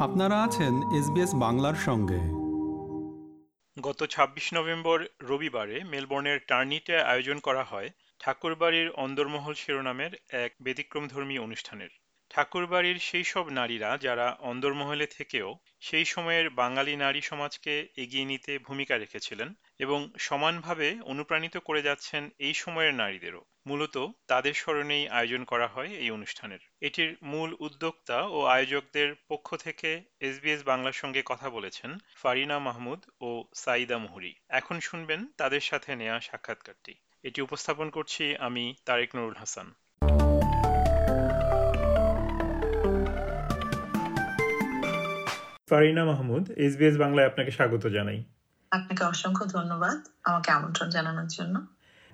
আপনারা আছেন এসবিএস বাংলার সঙ্গে। গত ২৬ নভেম্বর রবিবারে মেলবোর্নের টার্নিটে আয়োজন করা হয় ঠাকুরবাড়ির অন্দরমহল শিরোনামের এক ব্যতিক্রমধর্মী অনুষ্ঠানের। ঠাকুরবাড়ির সেই সব নারীরা যারা অন্দরমহলে থেকেও সেই সময়ের বাঙালি নারী সমাজকে এগিয়ে নিতে ভূমিকা রেখেছিলেন এবং সমানভাবে অনুপ্রাণিত করে যাচ্ছেন এই সময়ের নারীদেরও। মূলত তাদের স্মরণেই আয়োজন করা হয় এই অনুষ্ঠানের। এটির মূল উদ্যোক্তা ও আয়োজকদের পক্ষ থেকে এসবিএস বাংলার সঙ্গে কথা বলেছেন ফারিনা মাহমুদ ও সাইদা মুহুরি। এখন শুনবেন তাদের সাথে নেয়া সাক্ষাৎকারটি। এটি উপস্থাপন করছি আমি তারেক নুরুল হাসান। ফারিনা মাহমুদ এসবিএস বাংলায় আপনাকে স্বাগত জানাই। আপনাকে অসংখ্য ধন্যবাদ আমাকে আমন্ত্রণ জানানোর জন্য।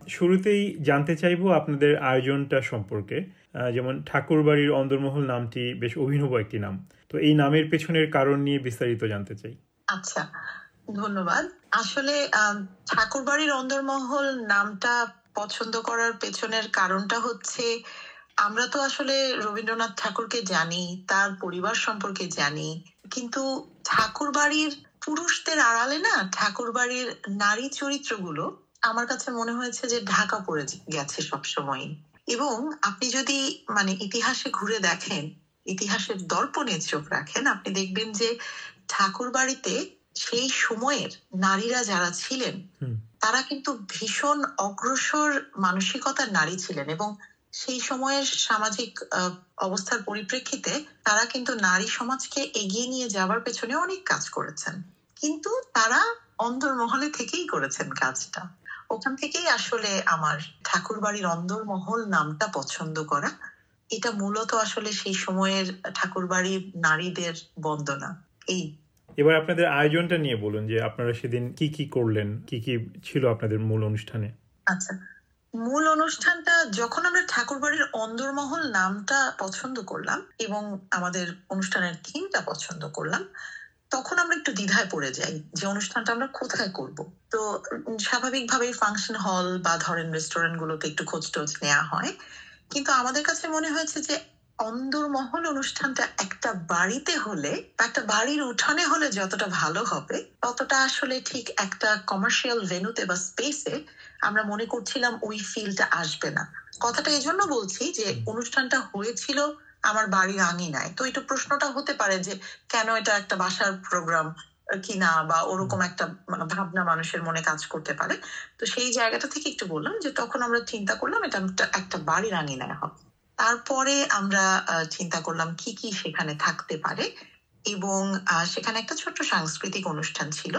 শুরুতেই জানতে চাইব আপনাদের আয়োজনটা সম্পর্কে। যেমন ঠাকুরবাড়ির অন্দরমহল নামটি বেশ অভিনব একটি নাম। তো এই নামের পেছনের কারণ নিয়ে বিস্তারিত জানতে চাই। আচ্ছা ধন্যবাদ। আসলে ঠাকুরবাড়ির অন্দরমহল নামটা পছন্দ করার পেছনের কারণটা হচ্ছে আমরা তো আসলে রবীন্দ্রনাথ ঠাকুরকে জানি তার পরিবার সম্পর্কে জানি কিন্তু ঠাকুর বাড়ির পুরুষদের আড়ালে না ঠাকুর বাড়ির নারী চরিত্রগুলো আমার কাছে মনে হয়েছে যে ঢাকা পড়ে গেছে সবসময় এবং আপনি যদি মানে ইতিহাসে ঘুরে দেখেন ইতিহাসের দর্পণে চোখ রাখেন আপনি দেখবেন যে ঠাকুর বাড়িতে সেই সময়ের নারীরা যারা ছিলেন তারা কিন্তু ভীষণ অগ্রসর মানসিকতার নারী ছিলেন এবং সেই সময়ের সামাজিক অবস্থার পরিপ্রেক্ষিতে তারা কিন্তু নারী সমাজকে এগিয়ে নিয়ে যাওয়ার পেছনে অনেক কাজ করেছেন। কিন্তু তারা অন্দরমহলে থেকেই করেছেন কাজটা। ওখান থেকেই আসলে আমার ঠাকুরবাড়ির অন্দরমহল নামটা পছন্দ করা। এটা মূলত আসলে সেই সময়ের ঠাকুরবাড়ির নারীদের বন্দনা। এই এবার আপনাদের আয়োজনটা নিয়ে বলুন যে আপনারা সেদিন কি কি করলেন কি কি ছিল আপনাদের মূল অনুষ্ঠানে? আচ্ছা মূল অনুষ্ঠানটা যখন আমরা ঠাকুর বাড়ির অন্দরমহল নামটা পছন্দ করলাম এবং আমাদের অনুষ্ঠানের থিমটা পছন্দ করলাম, তখন আমরা একটু দ্বিধায় পড়ে যাই যে অনুষ্ঠানটা আমরা কোথায় করব। তো স্বাভাবিকভাবেই ফাংশন হল বা ধরেন রেস্টুরেন্ট গুলোতে একটু খোঁজ টোজ নেওয়া হয়। কিন্তু আমাদের কাছে মনে হয়েছে যে অন্দরমহল অনুষ্ঠানটা একটা বাড়িতে হলে একটা বাড়ির উঠানে হলে যতটা ভালো হবে ততটা আসলে ঠিক একটা কমার্শিয়াল ভেনুতে বা স্পেসে আমরা মনে করছিলাম ওই ফিলটা আসবে না। কথাটা এই জন্য বলছি যে অনুষ্ঠানটা হয়েছিল আমার বাড়ির আঙিনায়। তো এটা প্রশ্নটা হতে পারে যে কেন এটা একটা বাসার প্রোগ্রাম কিনা বা ওরকম একটা মানে ভাবনা মানুষের মনে কাজ করতে পারে। তো সেই জায়গাটা থেকে একটু বললাম যে তখন আমরা চিন্তা করলাম এটা একটা বাড়ির আঙিনায় হবে। তারপরে আমরা চিন্তা করলাম কি কি সেখানে থাকতে পারে এবং সেখানে একটা ছোট্ট সাংস্কৃতিক অনুষ্ঠান ছিল।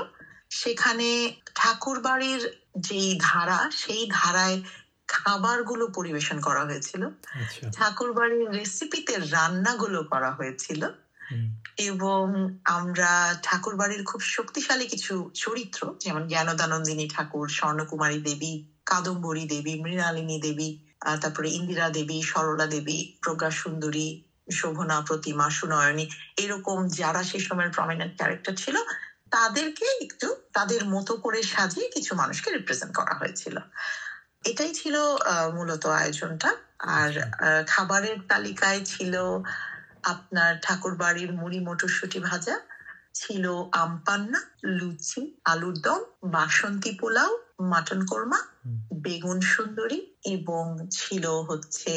সেখানে ঠাকুর বাড়ির যেই ধারা সেই ধারায় খাবারগুলো পরিবেশন করা হয়েছিল। আচ্ছা। ঠাকুর বাড়ির রেসিপিতে রান্নাগুলো করা হয়েছিল। এবং আমরা ঠাকুর বাড়ির খুব শক্তিশালী কিছু চরিত্র যেমন জ্ঞানদানন্দিনী ঠাকুর স্বর্ণকুমারী দেবী কাদম্বরী দেবী মৃণালিনী দেবী তারপরে ইন্দিরা দেবী সরলা দেবী প্রজ্ঞা সুন্দরী শোভনা প্রতিমা সুনয়নী এরকম যারা সে সময়ের প্রমিনেন্ট ক্যারেক্টার ছিল তাদেরকে একটু তাদের মতো করে সাজিয়ে কিছু মানুষকে রিপ্রেজেন্ট করা হয়েছিল এটাই ছিল মূলত আয়োজনটা আর আচ্ছা। খাবারের তালিকায় ছিল আপনার ঠাকুর বাড়ির মুড়ি মটরশুটি ভাজা ছিল আমপান্না লুচি আলুর দম বাসন্তী পোলাও মাটন কোরমা বেগুন সুন্দরী এবং ছিল হচ্ছে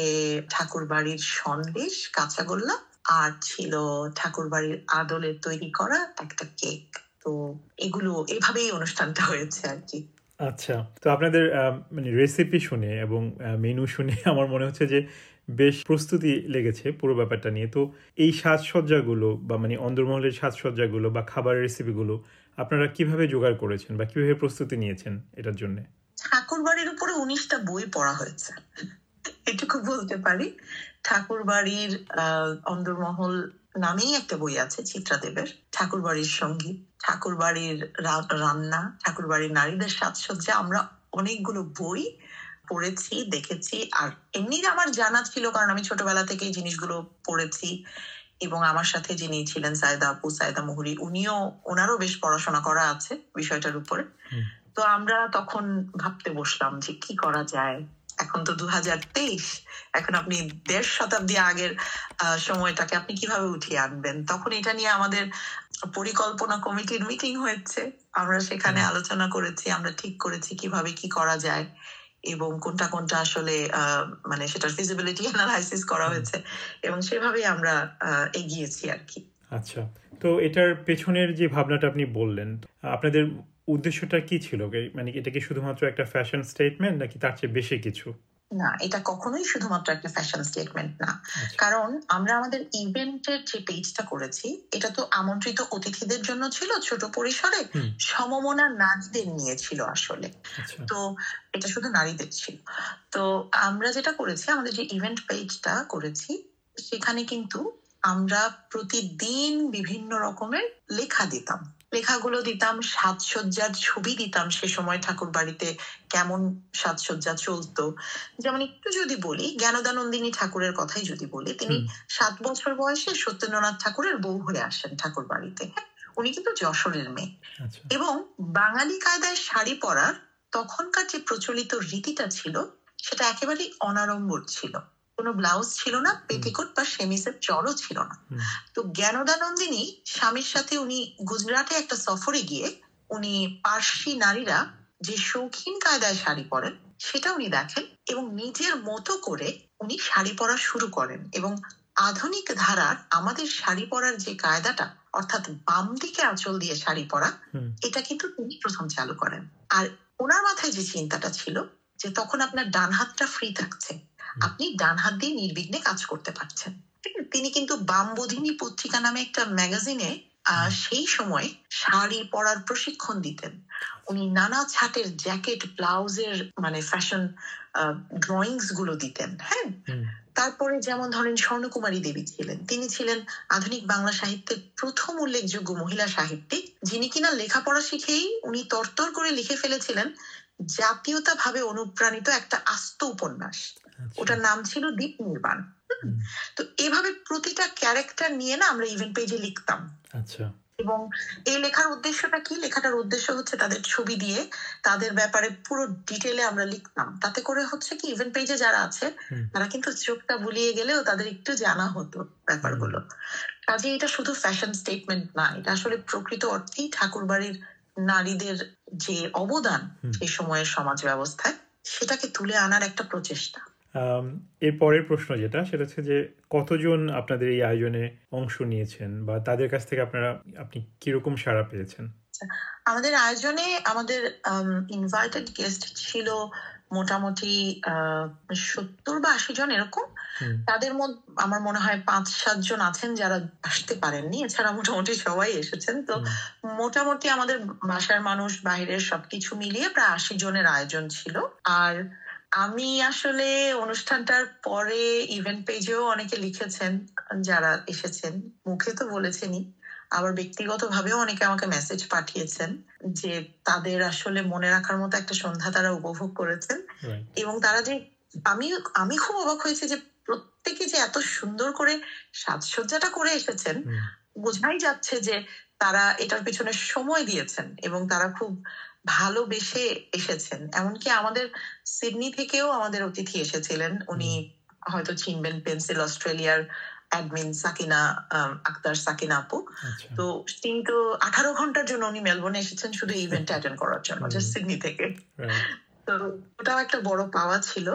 ঠাকুর বাড়ির সন্দেশ কাঁচাগোল্লা আর ছিল ঠাকুর বাড়ির আদলের তৈরি করা একটা কেক। তো এগুলো এভাবেই অনুষ্ঠানটা হয়েছে আর কি। আচ্ছা তো আপনাদের মানে রেসিপি শুনে এবং মেনু শুনে আমার মনে হচ্ছে যে বেশ প্রস্তুতি লেগেছে পুরো ব্যাপারটা নিয়ে। তো এই সাজসজ্জাগুলো বা মানে অন্দরমহলের সাজসজ্জাগুলো বা খাবারের রেসিপিগুলো আপনারা কীভাবে জোগাড় করেছেন বা কীভাবে প্রস্তুতি নিয়েছেন এটার জন্য? ঠাকুর বাড়ির উপরে উনিশটা বই পড়া হয়েছে। এটুকু বলতে পারি। ঠাকুর বাড়ির অন্দরমহল নামেই একটা বই আছে, চিত্রাদেবের ঠাকুর বাড়ির সংগীত ঠাকুর বাড়ির রান্না ঠাকুর বাড়ির নারীদের সাজসজ্জা। আমরা অনেকগুলো বই পড়েছি দেখেছি। আর এমনি আমার জানা ছিল কারণ আমি ছোটবেলা থেকে এই জিনিসগুলো পড়েছি। এবং আমার সাথে যিনি ছিলেন সায়দা আপু সায়দা মুহুরি উনিও ওনারও বেশ পড়াশোনা করা আছে বিষয়টার উপরে। তো আমরা তখন ভাবতে বসলাম যে কি করা যায়? এখন তো দু হাজার তেইশ। এখন আপনি দেড় শতাব্দী আগের সময়টাকে আপনি কীভাবে উঠিয়ে আনবেন? তখন এটা নিয়ে আমাদের পরিকল্পনা কমিটির মিটিং হয়েছে। আমরা সেখানে আলোচনা করেছি আমরা ঠিক করেছি কীভাবে কি করা যায়। এবং কোনটা কোনটা আসলে মানে সেটার ফিজিবিলিটি অ্যানালাইসিস করা হয়েছে এবং সেভাবেই আমরা এগিয়েছি আর কি। আচ্ছা তো এটার পেছনের যে ভাবনাটা আপনি বললেন আপনাদের উদ্দেশ্যটা কি ছিল? মানে এটা কি শুধুমাত্র একটা ফ্যাশন স্টেটমেন্ট নাকি তার চেয়ে বেশি কিছু? না এটা কখনোই শুধুমাত্র একটা ফ্যাশন স্টেটমেন্ট না। আচ্ছা। কারণ আমরা আমাদের ইভেন্টের যে পেজটা করেছি এটা তো আমন্ত্রিত অতিথিদের জন্য ছিল ছোট পরিসরে সমমনা নারীদের নিয়ে ছিল আসলে। আচ্ছা। তো এটা শুধু নারীদের ছিল। তো আমরা যেটা করেছি আমাদের যে ইভেন্ট পেজটা করেছি সেখানে কিন্তু আমরা প্রতিদিন বিভিন্ন রকমের লেখা দিতাম। লেখাগুলো দিতাম সাজসজ্জার ছবি দিতাম সে সময় ঠাকুর বাড়িতে কেমন সাজসজ্জা চলতো। যেমন একটু যদি বলি জ্ঞানদানন্দিনী ঠাকুরের কথাই যদি বলি তিনি সাত বছর বয়সে সত্যেন্দ্রনাথ ঠাকুরের বউ হয়ে আসেন ঠাকুর বাড়িতে। হ্যাঁ উনি কিন্তু যশোরের মেয়ে। আচ্ছা। এবং বাঙালি কায়দায় শাড়ি পরার তখনকার যে প্রচলিত রীতিটা ছিল সেটা একেবারেই অনাড়ম্বর ছিল। কোনো ব্লাউজ ছিল না পেটিকোট বা সেমিসের চরও ছিল না। তো জ্ঞানদানন্দিনী স্বামীর সাথে উনি গুজরাটে একটা সফরে গিয়ে উনি পার্সি নারীরা যে শৌখিন কায়দায় শাড়ি পরেন সেটা উনি দেখেন এবং নিজের মতো করে উনি শাড়ি পরা শুরু করেন এবং আধুনিক ধারার আমাদের শাড়ি পরার যে কায়দাটা অর্থাৎ বাম দিকে আঁচল দিয়ে শাড়ি পরা এটা কিন্তু তিনি প্রথম চালু করেন। আর ওনার মাথায় যে চিন্তাটা ছিল যে তখন আপনার ডান হাতটা ফ্রি থাকছে আপনি ডান হাত দিয়ে নির্বিঘ্নে কাজ করতে পারছেন। তিনি কিন্তু বামবোধিনী পত্রিকা নামে একটা ম্যাগাজিনে সেই সময় শাড়ি পরার প্রশিক্ষণ দিতেন। উনি নানা ছাটের জ্যাকেট ব্লাউজের মানে ফ্যাশন ড্রয়িংসগুলো দিতেন হ্যাঁ? তারপরে যেমন ধরেন স্বর্ণকুমারী দেবী ছিলেন তিনি ছিলেন আধুনিক বাংলা সাহিত্যের প্রথম উল্লেখযোগ্য মহিলা সাহিত্যিক যিনি কিনা লেখাপড়া শিখেই উনি তরতর করে লিখে ফেলেছিলেন জাতীয়তা ভাবে অনুপ্রাণিত একটা আস্ত উপন্যাস। আচ্ছা। ওটার নাম ছিল দ্বীপ নির্বাণ তো এভাবে প্রতিটা ক্যারেক্টার নিয়ে না আমরা ইভেন্ট পেজে লিখতাম। আচ্ছা। এবং এই লেখার উদ্দেশ্যটা কি? লেখাটার উদ্দেশ্য হচ্ছে তাদের ছবি দিয়ে তাদের ব্যাপারে পুরো ডিটেলে আমরা লিখতাম। তাতে করে হচ্ছে কি ইভেন্ট পেজে যারা আছে তারা কিন্তু চোখটা বুলিয়ে গেলেও তাদের একটু জানা হতো ব্যাপারগুলো। কাজে এটা শুধু ফ্যাশন স্টেটমেন্ট না এটা আসলে প্রকৃত অর্থেই ঠাকুর বাড়ির নারীদের যে অবদান সেই সময়ের সমাজ ব্যবস্থায় সেটাকে তুলে আনার একটা প্রচেষ্টা। এর পরের প্রশ্ন যেটা সেটা হচ্ছে যে কতজন আপনাদের এই আয়োজনে অংশ নিয়েছেন বা তাদের কাছ থেকে আপনারা আপনি কীরকম সাড়া পেয়েছেন? আচ্ছা, আমাদের আয়োজনে আমাদের ইনভাইটেড গেস্ট ছিল মোটামুটি সত্তর বা আশি জন এরকম। তাদের মধ্যে আমার মনে হয় পাঁচ সাত জন আছেন যারা আসতে পারেননি। এছাড়া মোটামুটি সবাই এসেছেন। তো মোটামুটি আমাদের বাসার মানুষ বাহিরের সবকিছু মিলিয়ে প্রায় আশি জনের আয়োজন ছিল। আর আমি আসলে অনুষ্ঠানটার পরে ইভেন্ট পেজেও অনেকে লিখেছেন যারা এসেছেন। মুখে তো বলেছেনই। আবার ব্যক্তিগত ভাবেও অনেকে আমাকে মেসেজ পাঠিয়েছেন যে তাদের আসলে মনে রাখার মতো একটা সন্ধ্যা তারা উপভোগ করেছেন। এবং তারা যে আমি আমি খুব অবাক হয়েছি যে প্রত্যেকে যে এত সুন্দর করে সাজসজ্জাটা করে এসেছেন বোঝাই যাচ্ছে যে তারা এটার পেছনে সময় দিয়েছেন এবং তারা খুব ভালোবেসে এসেছেন। এমনকি আমাদের সিডনি থেকেও আমাদের অতিথি এসেছিলেন। উনি হয়তো চিনবেন পেন্সিল অস্ট্রেলিয়ার অ্যাডমিন সাকিনা আক্তার সাকিনা আপু। আচ্ছা। তো তিনি তো আঠারো ঘণ্টার জন্য উনি মেলবোর্নে এসেছেন শুধু ইভেন্ট অ্যাটেন্ড করার জন্য সিডনি থেকে। তো ওটাও একটা বড় পাওয়া ছিল।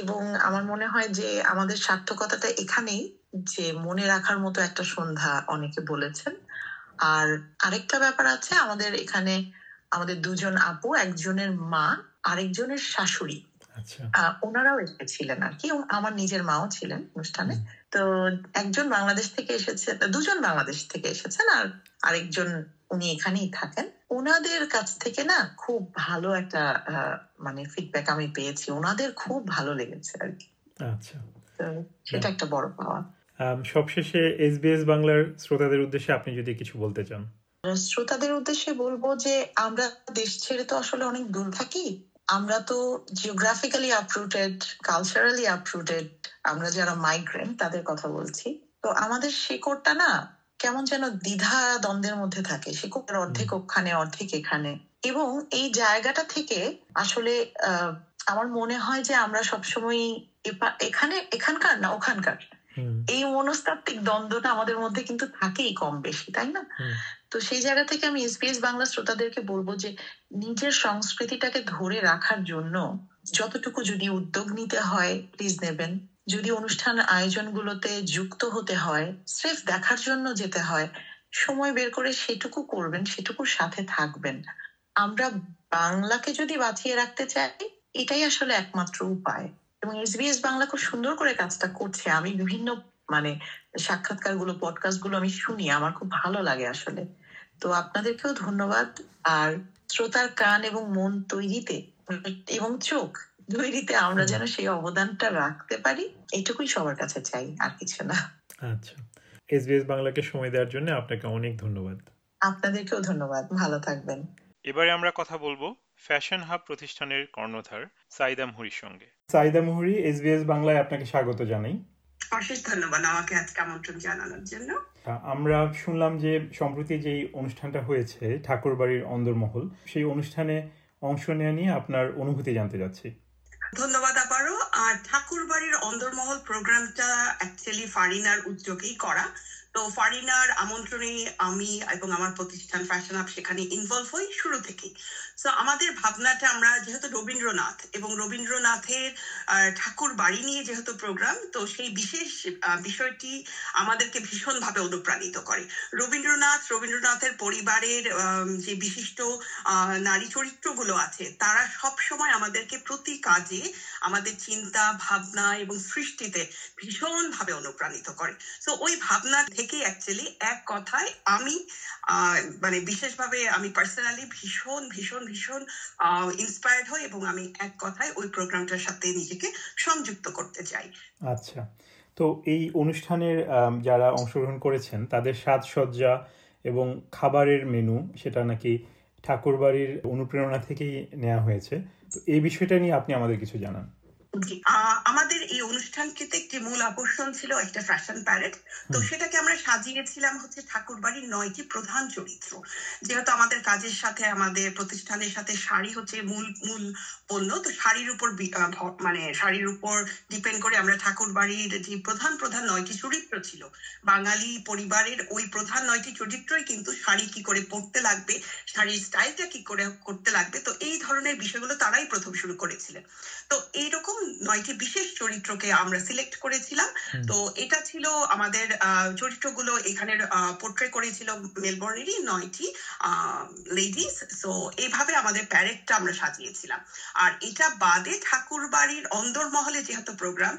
এবং আমার মনে হয় যে আমাদের সার্থকতাটা এখানেই যে মনে রাখার মতো একটা সন্ধ্যা অনেকে বলেছেন। আর আরেকটা ব্যাপার আছে আমাদের এখানে আমাদের দুজন আপু একজনের মা আরেকজনের শাশুড়ি। ওনারাও এসেছিলেন আর কি আমার নিজের মাও ছিলেন অনুষ্ঠানে। তো একজন বাংলাদেশ থেকে এসেছে দুজন বাংলাদেশ থেকে এসেছেন আর আরেকজন উনি এখানেই থাকেন। ওনাদের কাছ থেকে না খুব ভালো একটা মানে ফিডব্যাক আমি পেয়েছি। ওনাদের খুব ভালো লেগেছে আর কি আচ্ছা সেটা একটা বড় পাওয়া। সবশেষে এসবিএস বাংলার শ্রোতাদের উদ্দেশ্যে আপনি যদি কিছু বলতে চান। শ্রোতাদের উদ্দেশ্যে বলব যে আমরা দেশ ছেড়ে তো আসলে অনেক দূর থাকি। আমরা তো জিওগ্রাফিক্যালি আপরুটেড কালচারালি আপরুটেড আমরা যারা মাইগ্রেন্ট তাদের কথা বলছি। তো আমাদের শিকড়টা না কেমন যেন দ্বিধা দ্বন্দ্বের মধ্যে থাকে। শেকড়ের অর্ধেক ওখানে অর্ধেক এখানে। এবং এই জায়গাটা থেকে আসলে আমার মনে হয় যে আমরা সবসময় এখানে এখানকার না ওখানকার। এই মনস্তাত্ত্বিক দ্বন্দ্বটা আমাদের মধ্যে কিন্তু থাকেই কম বেশি তাই না। তো সেই জায়গা থেকে আমি এসবিএস বাংলা শ্রোতাদেরকে বলব যে, নিজের সংস্কৃতিটাকে ধরে রাখার জন্য যতটুকু যদি উদ্যোগ নিতে হয় প্লিজ নেবেন। যদি অনুষ্ঠান আয়োজনগুলোতে যুক্ত হতে হয়, স্রেফ দেখার জন্য যেতে হয়, সময় বের করে সেটুকু করবেন, সেটুকুর সাথে থাকবেন। আমরা বাংলাকে যদি বাঁচিয়ে রাখতে চাই, এটাই আসলে একমাত্র উপায়। এবং এসবিএস বাংলা খুব সুন্দর করে কাজটা করছে। আমি বিভিন্ন মানে সাক্ষাৎকারগুলো পডকাস্টগুলো আমি শুনি, আমার খুব ভালো লাগে আসলে। তো আপনাদেরকেও ধন্যবাদ। আর শ্রোতার কান এবং মন তৈরিতে এবং চোখ তৈরিতে আমরা যেন সেই অবদানটা রাখতে পারি এইটুকুই সবার কাছে চাই আর কিছু না। আচ্ছা। এসবিএস বাংলাকে সময় দেওয়ার জন্য আপনাকে অনেক ধন্যবাদ। আপনাদেরকেও ধন্যবাদ। ভালো থাকবেন। এবারে আমরা কথা বলব ফ্যাশন হাব প্রতিষ্ঠানের কর্ণধার সাইদা মুহুরির সঙ্গে। সাইদা মুহুরি এসবিএস বাংলায় আপনাকে স্বাগত জানাই। অশেষ ধন্যবাদ আমাকে আজকে আমন্ত্রণ জানানোর জন্য। আমরা শুনলাম যে সম্প্রতি যেই অনুষ্ঠানটা হয়েছে ঠাকুরবাড়ির অন্দরমহল সেই অনুষ্ঠানে অংশ নেওয়া নিয়ে আপনার অনুভূতি জানতে চাচ্ছি। ধন্যবাদ আবারও। আর ঠাকুরবাড়ির অন্দরমহল প্রোগ্রামটা অ্যাকচুয়ালি ফারিনার উদ্যোগেই করা। তো ফারিনার আমন্ত্রণে আমি এবং আমার প্রতিষ্ঠান ফ্যাশন আপ সেখানে ইনভলভ হই শুরু থেকেই। তো আমাদের ভাবনাটা আমরা যেহেতু রবীন্দ্রনাথ এবং রবীন্দ্রনাথের ঠাকুর বাড়ি নিয়ে যেহেতু প্রোগ্রাম তো সেই বিশেষ বিষয়টি আমাদেরকে ভীষণভাবে অনুপ্রাণিত করে। রবীন্দ্রনাথ, রবীন্দ্রনাথের পরিবারের যে বিশিষ্ট নারী চরিত্রগুলো আছে, তারা সব সময় আমাদেরকে প্রতি কাজে আমাদের চিন্তা, ভাবনা এবং সৃষ্টিতে ভীষণভাবে অনুপ্রাণিত করে। তো ওই ভাবনা থেকে অ্যাকচুয়ালি এক কথায় আমি মানে বিশেষভাবে আমি পার্সোনালি ভীষণ ভীষণ ভীষণ ইন্সপায়ার্ড হই এবং আমি এক কথায় ওই প্রোগ্রামটার সাথে নিজেকে সংযুক্ত করতে চাই। আচ্ছা। তো এই অনুষ্ঠানের যারা অংশগ্রহণ করেছেন তাদের সাজসজ্জা এবং খাবারের মেনু সেটা নাকি ঠাকুরবাড়ির অনুপ্রেরণা থেকেই নেওয়া হয়েছে। তো এই বিষয়টা নিয়ে আপনি আমাদের কিছু জানান। আমাদের এই অনুষ্ঠানটিতে একটি মূল আকর্ষণ ছিল একটা ফ্যাশন প্যারেড তো সেটাকে আমরা সাজিয়েছিলাম হচ্ছে ঠাকুরবাড়ির নয়টি প্রধান চরিত্র। যেহেতু আমাদের কাজের সাথে আমাদের প্রতিষ্ঠানের সাথে শাড়ি হচ্ছে মূল মূল পণ্য তো শাড়ির উপর মানে শাড়ির উপর ডিপেন্ড করে আমরা ঠাকুরবাড়ির যে প্রধান প্রধান নয়টি চরিত্র ছিল বাঙালি পরিবারের ওই প্রধান নয়টি চরিত্রই কিন্তু শাড়ি কি করে পরতে লাগবে শাড়ির স্টাইলটা কি করে করতে লাগবে তো এই ধরনের বিষয়গুলো তারাই প্রথম শুরু করেছিলেন। তো এইরকম নয়টি বিশেষ চরিত্রকে আমরা সিলেক্ট করেছিলাম। তো এটা ছিল আমাদের চরিত্রগুলো এখানের পোর্ট্রে করেছিল মেলবোর্নেরই নয়টি লেডিস সো এইভাবে আমাদের প্যারেডটা আমরা সাজিয়েছিলাম। আর এটা বাদে ঠাকুর বাড়ির অন্দরমহলে যেহেতু প্রোগ্রাম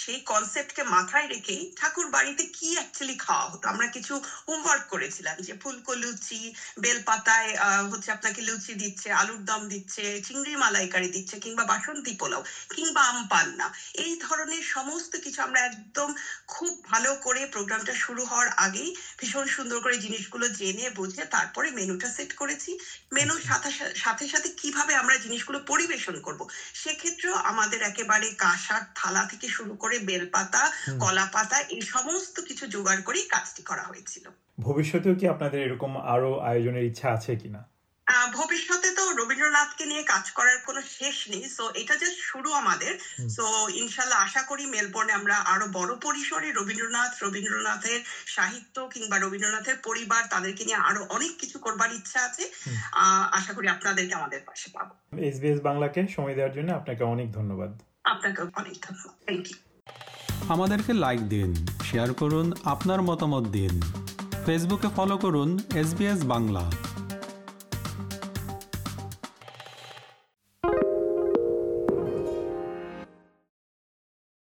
সেই কনসেপ্টকে মাথায় রেখেই ঠাকুর বাড়িতে কি অ্যাকচুয়ালি খাওয়া হতো? আমরা কিছু হোমওয়ার্ক করেছিলাম যে ফুলকো লুচি বেলপাতায় হচ্ছে আপনাকে লুচি দিচ্ছে আলুর দম দিচ্ছে চিংড়ি মালাইকারি দিচ্ছে কিংবা বাসন্তী পোলাও কিংবা আম পান্না এই ধরনের সমস্ত কিছু আমরা একদম খুব ভালো করে প্রোগ্রামটা শুরু হওয়ার আগেই ভীষণ সুন্দর করে জিনিসগুলো জেনে বুঝে তারপরে মেনুটা সেট করেছি। মেনুর সাথে সাথে সাথে কীভাবে আমরা জিনিসগুলো পরিবেশন করব সেক্ষেত্রেও আমাদের একেবারে কাঁসার থালা থেকে শুরু করে বেলপাতা। কলা পাতা এই সমস্ত কিছু জোগাড় করেই কাজটি করা হয়েছিল। ভবিষ্যতেও কি আপনাদের এরকম আরও আয়োজনের ইচ্ছা আছে কিনা? ভবিষ্যতে তো রবীন্দ্রনাথকে নিয়ে কাজ করার কোনো শেষ নেই। সো এটা জাস্ট শুরু আমাদের। সো ইনশাল্লাহ আশা করি মেলবোর্নে আমরা আরও বড় পরিসরে রবীন্দ্রনাথ রবীন্দ্রনাথের সাহিত্য কিংবা রবীন্দ্রনাথের পরিবার তাদেরকে নিয়ে আরও অনেক কিছু করবার ইচ্ছা আছে। আশা করি আপনাদেরকে আমাদের পাশে পাবো। এসবিএস বাংলাকে সময় দেওয়ার জন্য আপনাকে অনেক ধন্যবাদ। আপনাকে অনেক ধন্যবাদ। থ্যাংক ইউ আমাদেরকে লাইক দিন শেয়ার করুন আপনার মতামত দিন। ফেসবুকে ফলো করুন এসবিএস বাংলা।